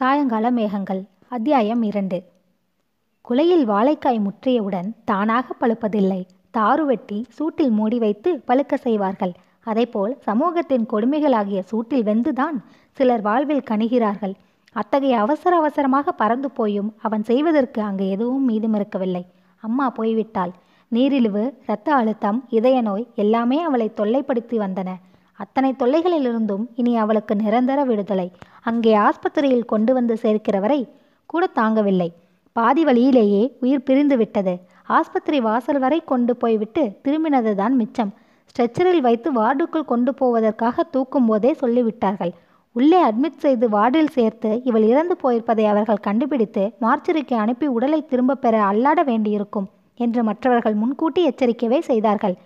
சாயங்கால மேகங்கள். அத்தியாயம் இரண்டு. குலையில் வாழைக்காய் முற்றியவுடன் தானாக பழுப்பதில்லை. தாறு வெட்டி சூட்டில் மூடி வைத்து பழுக்க செய்வார்கள். அதைப்போல் சமூகத்தின் கொடுமைகளாகிய சூட்டில் வெந்துதான் சிலர் வாழ்வில் கணிகிறார்கள் அத்தகைய அவசர அவசரமாக பறந்து போயும் அவன் செய்வதற்கு அங்கு எதுவும் மீதமிருக்கவில்லை அம்மா போய்விட்டாள். நீரிழிவு இரத்த அழுத்தம் இதய நோய் எல்லாமே அவளை தொல்லைப்படுத்தி வந்தன. அத்தனை தொல்லைகளிலிருந்தும் இனி அவளுக்கு நிரந்தர விடுதலை. அங்கே ஆஸ்பத்திரியில் கொண்டு வந்து சேர்க்கிறவரை கூட தாங்கவில்லை. பாதி வழியிலேயே உயிர் பிரிந்து விட்டது ஆஸ்பத்திரி வாசல் வரை கொண்டு போய்விட்டு திரும்பினதுதான் மிச்சம். ஸ்ட்ரெச்சரில் வைத்து வார்டுக்குள் கொண்டு போவதற்காக தூக்கும் போதே சொல்லிவிட்டார்கள். உள்ளே அட்மிட் செய்து வார்டில் சேர்த்து இவள் இறந்து போயிருப்பதை அவர்கள் கண்டுபிடித்து மார்ச்சரிக்கு அனுப்பி உடலை திரும்பப் பெற அல்லாட வேண்டியிருக்கும் என்று மற்றவர்கள் முன்கூட்டி எச்சரிக்கவே செய்தார்கள்.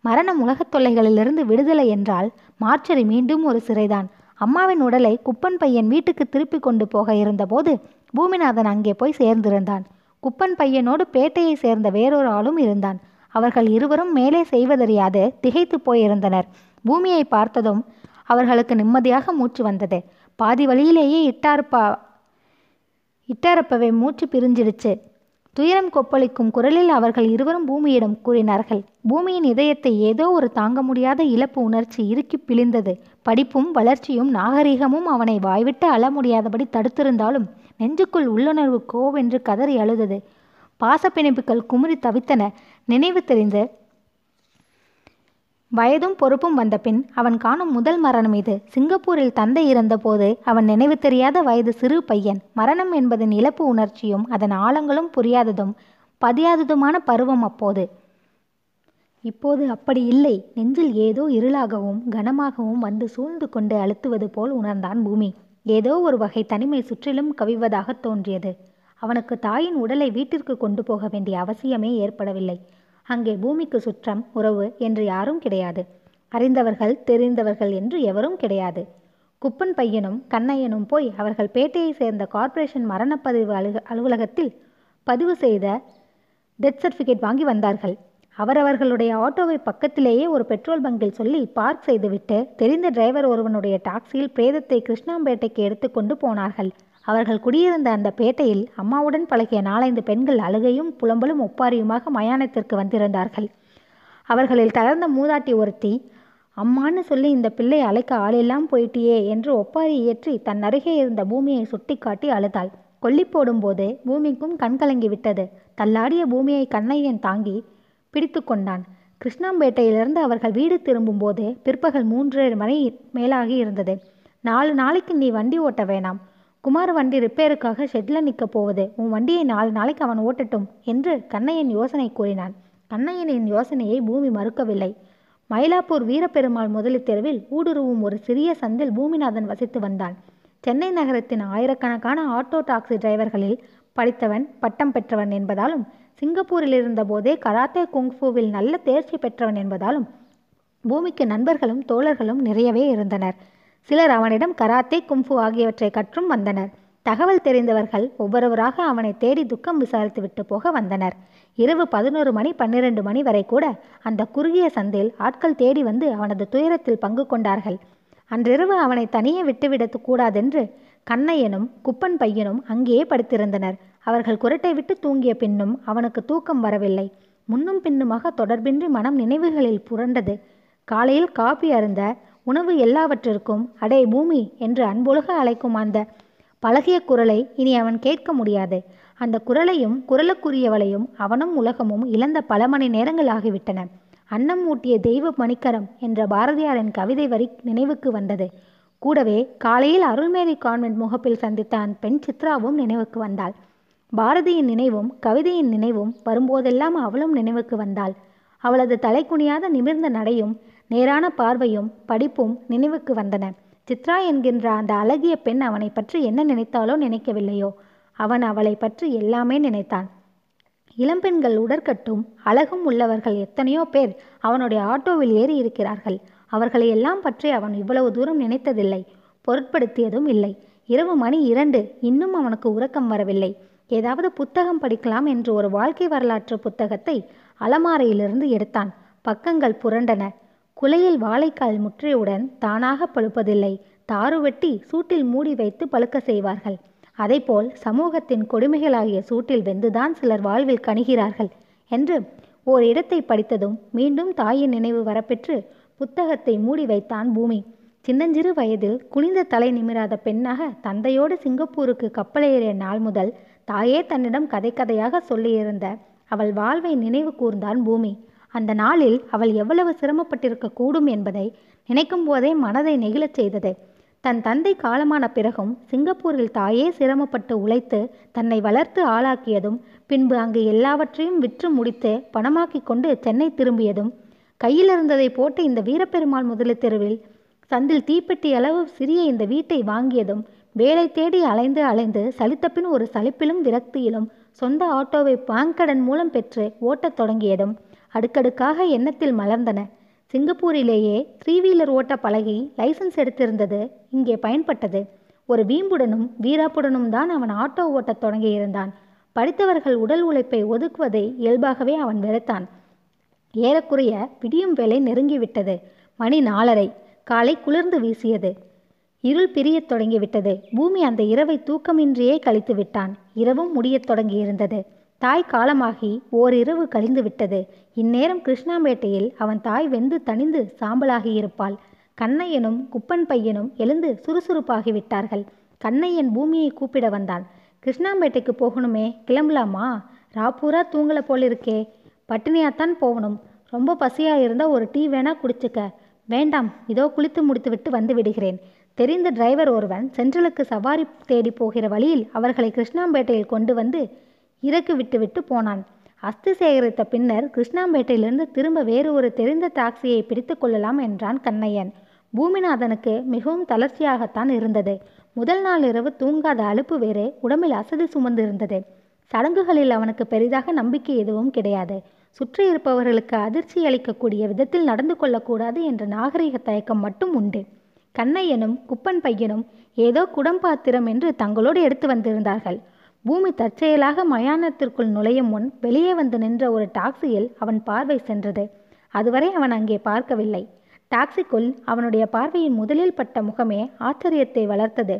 மரணம் உலகத் தொல்லைகளிலிருந்து விடுதலை என்றால் மார்ச்சரி மீண்டும் ஒரு சிறைதான். அம்மாவின் உடலை குப்பன் பையன் வீட்டுக்கு திருப்பி கொண்டு போக இருந்தபோது பூமிநாதன் அங்கே போய் சேர்ந்திருந்தான். குப்பன் பையனோடு பேட்டையை சேர்ந்த வேறொரு ஆளும் இருந்தான். அவர்கள் இருவரும் மேலே செய்வதறியாது திகைத்து போயிருந்தனர். பூமியை பார்த்ததும் அவர்களுக்கு நிம்மதியாக மூச்சு வந்தது. பாதி வழியிலேயே இட்டார்ப்பா இட்டாரப்பவே மூச்சு பிரிஞ்சிடுச்சு. துயரம் கொப்பளிக்கும் குரலில் அவர்கள் இருவரும் பூமியிடம் கூறினார்கள். பூமியின் இதயத்தை ஏதோ ஒரு தாங்க முடியாத இழப்பு உணர்ச்சி இறுக்கி பிழிந்தது. படிப்பும் வளர்ச்சியும் நாகரிகமும் அவனை வாய்விட்டு அழ முடியாதபடி தடுத்திருந்தாலும் நெஞ்சுக்குள் உள்ளுணர்வு கோவென்று கதறி அழுதது. பாசப்பிணைப்புகள் குமுறி தவித்தன. நினைவு தெரிந்து வயதும் பொறுப்பும் வந்த பின் அவன் காணும் முதல் மரணம் இது சிங்கப்பூரில் தந்தை இறந்தபோது அவன் நினைவு தெரியாத வயது சிறு பையன். மரணம் என்பதன் இழப்பு உணர்ச்சியும் அதன் ஆழங்களும் புரியாததும் பதியாததுமான பருவம் அப்போது. இப்போது அப்படி இல்லை. நெஞ்சில் ஏதோ இருளாகவும் கனமாகவும் வந்து சூழ்ந்து கொண்டு அழுத்துவது போல் உணர்ந்தான் பூமி. ஏதோ ஒரு வகை தனிமை சுற்றிலும் கவிவதாக தோன்றியது. அவனுக்கு தாயின் உடலை வீட்டிற்கு கொண்டு போக வேண்டிய அவசியமே ஏற்படவில்லை. அங்கே பூமிக்கு சுற்றம் உறவு என்று யாரும் கிடையாது. அறிந்தவர்கள் தெரிந்தவர்கள் என்று எவரும் கிடையாது. குப்பன் பையனும் கண்ணையனும் போய் அவர்கள் பேட்டையை சேர்ந்த கார்ப்பரேஷன் மரணப்பதிவு அலு அலுவலகத்தில் பதிவு செய்த டெத் சர்டிஃபிகேட் வாங்கி வந்தார்கள். அவரவர்களுடைய ஆட்டோவை பக்கத்திலேயே ஒரு பெட்ரோல் பங்கில் சொல்லி பார்க் செய்துவிட்டு தெரிந்த டிரைவர் ஒருவனுடைய டாக்ஸியில் பிரேதத்தை கிருஷ்ணாம்பேட்டைக்கு எடுத்துக்கொண்டு போனார்கள். அவர்கள் குடியிருந்த அந்த பேட்டையில் அம்மாவுடன் பழகிய நாலைந்து பெண்கள் அழுகையும் புலம்பலும் ஒப்பாரியுமாக மயானத்திற்கு வந்திருந்தார்கள். அவர்களில் தளர்ந்த மூதாட்டி ஒருத்தி அம்மான்னு சொல்லி இந்த பிள்ளை அழைக்க ஆளெல்லாம் போயிட்டியே என்று ஒப்பாரி ஏற்றி தன் அருகே இருந்த பூமியை சுட்டிக்காட்டி அழுதாள். கொல்லி போடும்போது பூமிக்கும் கண்கலங்கி விட்டது. தள்ளாடிய பூமியை கண்ணையன் தாங்கி பிடித்து கொண்டான். கிருஷ்ணாம்பேட்டையிலிருந்து அவர்கள் வீடு திரும்பும்போது பிற்பகல் மூன்றரை மணி மேலாகி இருந்தது. நாலு நாளைக்கு நீ வண்டி ஓட்ட வேணாம். குமார் வண்டி ரிப்பேருக்காக ஷெட்டில் நிற்க போவது. உன் வண்டியை நாலு நாளைக்கு அவன் ஓட்டட்டும் என்று கண்ணையன் யோசனை கூறினான். கண்ணையனின் யோசனையை பூமி மறுக்கவில்லை. மயிலாப்பூர் வீரப்பெருமாள் முதலி தெருவில் ஊடுருவும் ஒரு சிறிய சந்தில் பூமிநாதன் வசித்து வந்தான். சென்னை நகரத்தின் ஆயிரக்கணக்கான ஆட்டோ டாக்ஸி டிரைவர்களில் படித்தவன் பட்டம் பெற்றவன் என்பதாலும் சிங்கப்பூரில் இருந்தபோதே கராத்தே குங்ஃபூவில் நல்ல தேர்ச்சி பெற்றவன் என்பதாலும் பூமிக்கு நண்பர்களும் தோழர்களும் நிறையவே இருந்தனர். சிலர் அவனிடம் கராத்தே கும்ஃபு ஆகியவற்றை கற்றும் வந்தனர். தகவல் தெரிந்தவர்கள் ஒவ்வொருவராக அவனை தேடி துக்கம் விசாரித்து விட்டு போக வந்தனர். இரவு பதினோரு மணி பன்னிரண்டு மணி வரை கூட அந்த குறுகிய சந்தில் ஆட்கள் தேடி வந்து அவனது துயரத்தில் பங்கு கொண்டார்கள். அன்றிரவு அவனை தனியே விட்டுவிடத்து கூடாதென்று கண்ணையனும் குப்பன் பையனும் அங்கேயே படுத்திருந்தனர். அவர்கள் குரட்டை விட்டு தூங்கிய பின்னும் அவனுக்கு தூக்கம் வரவில்லை. முன்னும் பின்னுமாக தொடர்பின்றி மனம் நினைவுகளில் புரண்டது. காலையில் காபி அருந்த உணவு எல்லாவற்றிற்கும் அடே பூமி! என்று அன்பொழுக அழைக்கும் அந்த பழகிய குரலை இனி அவன் கேட்க முடியாது. அந்த குரலையும் குரலுக்குரியவளையும் அவனும் உலகமும் இழந்த பல மணி நேரங்கள் ஆகிவிட்டன. அன்னம் ஊட்டிய தெய்வ மணிக்கரம் என்ற பாரதியாரின் கவிதை வரி நினைவுக்கு வந்தது. கூடவே காலையில் அருள்மேரி கான்வென்ட் முகப்பில் சந்தித்த அந்த பெண் சித்ராவும் நினைவுக்கு வந்தாள். பாரதியின் நினைவும் கவிதையின் நினைவும் வரும்போதெல்லாம் அவளும் நினைவுக்கு வந்தாள். அவளது தலைக்குனியாத நிமிர்ந்த நடையும் நேரான பார்வையும் படிப்பும் நினைவுக்கு வந்தன. சித்ரா என்கின்ற அந்த அழகிய பெண் அவனை பற்றி என்ன நினைத்தாலோ நினைக்கவில்லையோ. அவன் அவளை பற்றி எல்லாமே நினைத்தான். இளம்பெண்கள் உடற்கட்டும் அழகும் உள்ளவர்கள் எத்தனையோ பேர் அவனுடைய ஆட்டோவில் ஏறி இருக்கிறார்கள். அவர்களை எல்லாம் பற்றி அவன் இவ்வளவு தூரம் நினைத்ததில்லை பொருட்படுத்தியதும் இல்லை. இரவு மணி இரண்டு இன்னும் அவனுக்கு உறக்கம் வரவில்லை. ஏதாவது புத்தகம் படிக்கலாம் என்று ஒரு வாழ்க்கை வரலாற்று புத்தகத்தை அலமாரையிலிருந்து எடுத்தான். பக்கங்கள் புரண்டன. குலையில் வாழைக்கால் முற்றியவுடன் தானாக பழுப்பதில்லை. தாறு வெட்டி சூட்டில் மூடி வைத்து பழுக்க செய்வார்கள். அதைப்போல் சமூகத்தின் கொடுமைகளாகிய சூட்டில் வெந்துதான் சிலர் வாழ்வில் கணிகிறார்கள் என்று ஓர் இடத்தை படித்ததும் மீண்டும் தாயின் நினைவு வரப்பெற்று புத்தகத்தை மூடி வைத்தான் பூமி. சின்னஞ்சிறு வயதில் குனிந்த தலை நிமிராத பெண்ணாக தந்தையோடு சிங்கப்பூருக்கு கப்பலேறிய நாள் முதல் தாயே தன்னிடம் கதை கதையாக சொல்லியிருந்த அவள் வாழ்வை நினைவு கூர்ந்தான் பூமி. அந்த நாளில் அவள் எவ்வளவு சிரமப்பட்டிருக்க கூடும் என்பதை நினைக்கும் போதே மனதை நெகிழச் செய்தது. தன் தந்தை காலமான பிறகும் சிங்கப்பூரில் தாயே சிரமப்பட்டு உழைத்து தன்னை வளர்த்து ஆளாக்கியதும் பின்பு அங்கு எல்லாவற்றையும் விற்று முடித்து பணமாக்கிக் கொண்டு சென்னை திரும்பியதும் கையில் இருந்ததை போட்டு இந்த வீரப்பெருமாள் முதலி தெருவில் சந்தில் தீப்பெட்டி அளவு சிறிய இந்த வீட்டை வாங்கியதும் வேலை தேடி அலைந்து அலைந்து சலித்தபின் ஒரு சலிப்பிலும் விரக்தியிலும் சொந்த ஆட்டோவை பாங்கடன் மூலம் பெற்று ஓட்டத் தொடங்கியதும் அடுக்கடுக்காக எண்ணத்தில் மலர்ந்தன. சிங்கப்பூரிலேயே த்ரீ வீலர் ஓட்ட பழகி லைசன்ஸ் எடுத்திருந்தது இங்கே பயன்பட்டது. ஒரு வீம்புடனும் வீராப்புடனும் தான் அவன் ஆட்டோ ஓட்டத் தொடங்கியிருந்தான். படித்தவர்கள் உடல் உழைப்பை ஒதுக்குவதை இயல்பாகவே அவன் வெறுத்தான். ஏறக்குறைய விடியும் வேலை நெருங்கிவிட்டது. மணி நாலரை. காலை குளிர்ந்து வீசியது. இருள் பிரியத் தொடங்கிவிட்டது. பூமி அந்த இரவை தூக்கமின்றியே கழித்து விட்டான் இரவும் முடியத் தொடங்கியிருந்தது. தாய் காலமாகி ஓரிரவு கழிந்து விட்டது இந்நேரம் கிருஷ்ணாம்பேட்டையில் அவன் தாய் வெந்து தணிந்து சாம்பலாகி இருப்பாள் கண்ணையனும் குப்பன் பையனும் எழுந்து சுறுசுறுப்பாகி விட்டார்கள் கண்ணையன் பூமியை கூப்பிட வந்தான். கிருஷ்ணாம்பேட்டைக்கு போகணுமே கிளம்பலாமா? ராப்பூரா தூங்கல போல் இருக்கே பட்டினியாத்தான் போகணும். ரொம்ப பசியா இருந்தா ஒரு டீ வேணா குடிச்சுக்க. வேண்டாம் இதோ குளித்து முடித்துவிட்டு வந்து விடுகிறேன். தெரிந்த டிரைவர் ஒருவன் சென்ட்ரலுக்கு சவாரி தேடி போகிற வழியில் அவர்களை கிருஷ்ணாம்பேட்டையில் கொண்டு வந்து இறக்கு விட்டுவிட்டு போனான். அஸ்தி சேகரித்த பின்னர் கிருஷ்ணாம்பேட்டையிலிருந்து திரும்ப வேறு ஒரு தெரிந்த டாக்ஸியை பிடித்து கொள்ளலாம் என்றான் கண்ணையன். பூமிநாதனுக்கு மிகவும் தளர்ச்சியாகத்தான் இருந்தது. முதல் நாள் இரவு தூங்காத அலுப்பு வேறு உடம்பில் அசதி சுமந்து இருந்தது சடங்குகளில் அவனுக்கு பெரிதாக நம்பிக்கை எதுவும் கிடையாது. சுற்றி இருப்பவர்களுக்கு அதிர்ச்சி அளிக்கக்கூடிய விதத்தில் நடந்து கொள்ளக்கூடாது என்ற நாகரிக தயக்கம் மட்டும் உண்டு. கண்ணையனும் குப்பன் பையனும் ஏதோ குடம்பாத்திரம் என்று தங்களோடு எடுத்து வந்திருந்தார்கள். பூமி தற்செயலாக மயானத்திற்குள் நுழையும் முன் வெளியே வந்து நின்ற ஒரு டாக்ஸியில் அவன் பார்வை சென்றது. அதுவரை அவன் அங்கே பார்க்கவில்லை. டாக்ஸிக்குள் அவனுடைய பார்வையின் முதலில் பட்ட முகமே ஆச்சரியத்தை வளர்த்தது.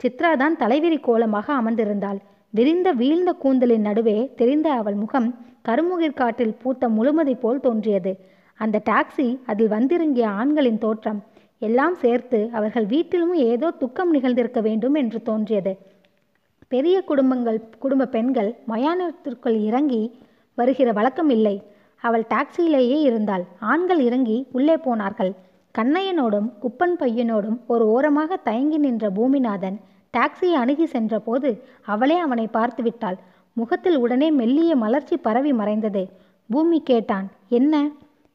சித்ரா தான் தலைவிரி கோலமாக அமர்ந்திருந்தாள். விரிந்த வீழ்ந்த கூந்தலின் நடுவே தெரிந்த அவள் முகம் கருமுகிர் காற்றில் பூத்த முழுமதி போல் தோன்றியது. அந்த டாக்ஸி அதில் வந்திறங்கிய ஆண்களின் தோற்றம். எல்லாம் சேர்த்து அவர்கள் வீட்டிலும் ஏதோ துக்கம் நிகழ்ந்திருக்க வேண்டும் என்று தோன்றியது. பெரிய குடும்பங்கள் குடும்ப பெண்கள் மயானத்திற்குள் இறங்கி வருகிற வழக்கம் இல்லை. அவள் டாக்ஸியிலேயே இருந்தாள். ஆண்கள் இறங்கி உள்ளே போனார்கள். கண்ணையனோடும் குப்பன் பையனோடும் ஒரு ஓரமாக தயங்கி நின்ற பூமிநாதன் டாக்ஸியை அணுகி சென்றபோது அவளே அவனை பார்த்து விட்டாள். முகத்தில் உடனே மெல்லிய மலர்ச்சி பரவி மறைந்தது. பூமி கேட்டான் என்ன?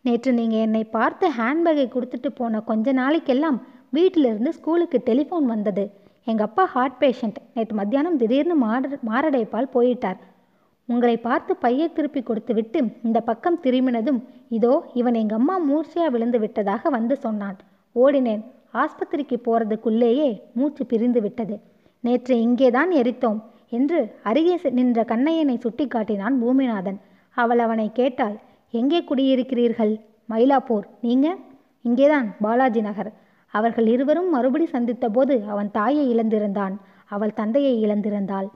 நேற்று நீங்கள் என்னை பார்த்து ஹேண்ட்பேக்கை கொடுத்துட்டு போன கொஞ்ச நாளைக்கெல்லாம் வீட்டிலிருந்து ஸ்கூலுக்கு டெலிஃபோன் வந்தது. எங்கள் அப்பா ஹார்ட் பேஷண்ட் நேற்று மத்தியானம் திடீர்னு மாட மாரடைப்பால் போயிட்டார். உங்களை பார்த்து பையை திருப்பி கொடுத்து விட்டு இந்த பக்கம் திரும்பினதும் இதோ இவன் எங்கள் அம்மா மூர்ச்சையா விழுந்து விட்டதாக வந்து சொன்னான். ஓடினேன். ஆஸ்பத்திரிக்கு போகிறதுக்குள்ளேயே மூச்சு பிரிந்து விட்டது. நேற்று இங்கேதான் எரித்தோம் என்று அருகே நின்ற கண்ணையனை சுட்டிக்காட்டினான் பூமிநாதன். அவள் அவனை கேட்டாள் எங்கே குடியிருக்கிறீர்கள்? மயிலாப்பூர். நீங்க? இங்கேதான் பாலாஜி நகர். அவர்கள் இருவரும் மறுபடி சந்தித்தபோது அவன் தாயை இழந்திருந்தான். அவள் தந்தையை இழந்திருந்தாள்.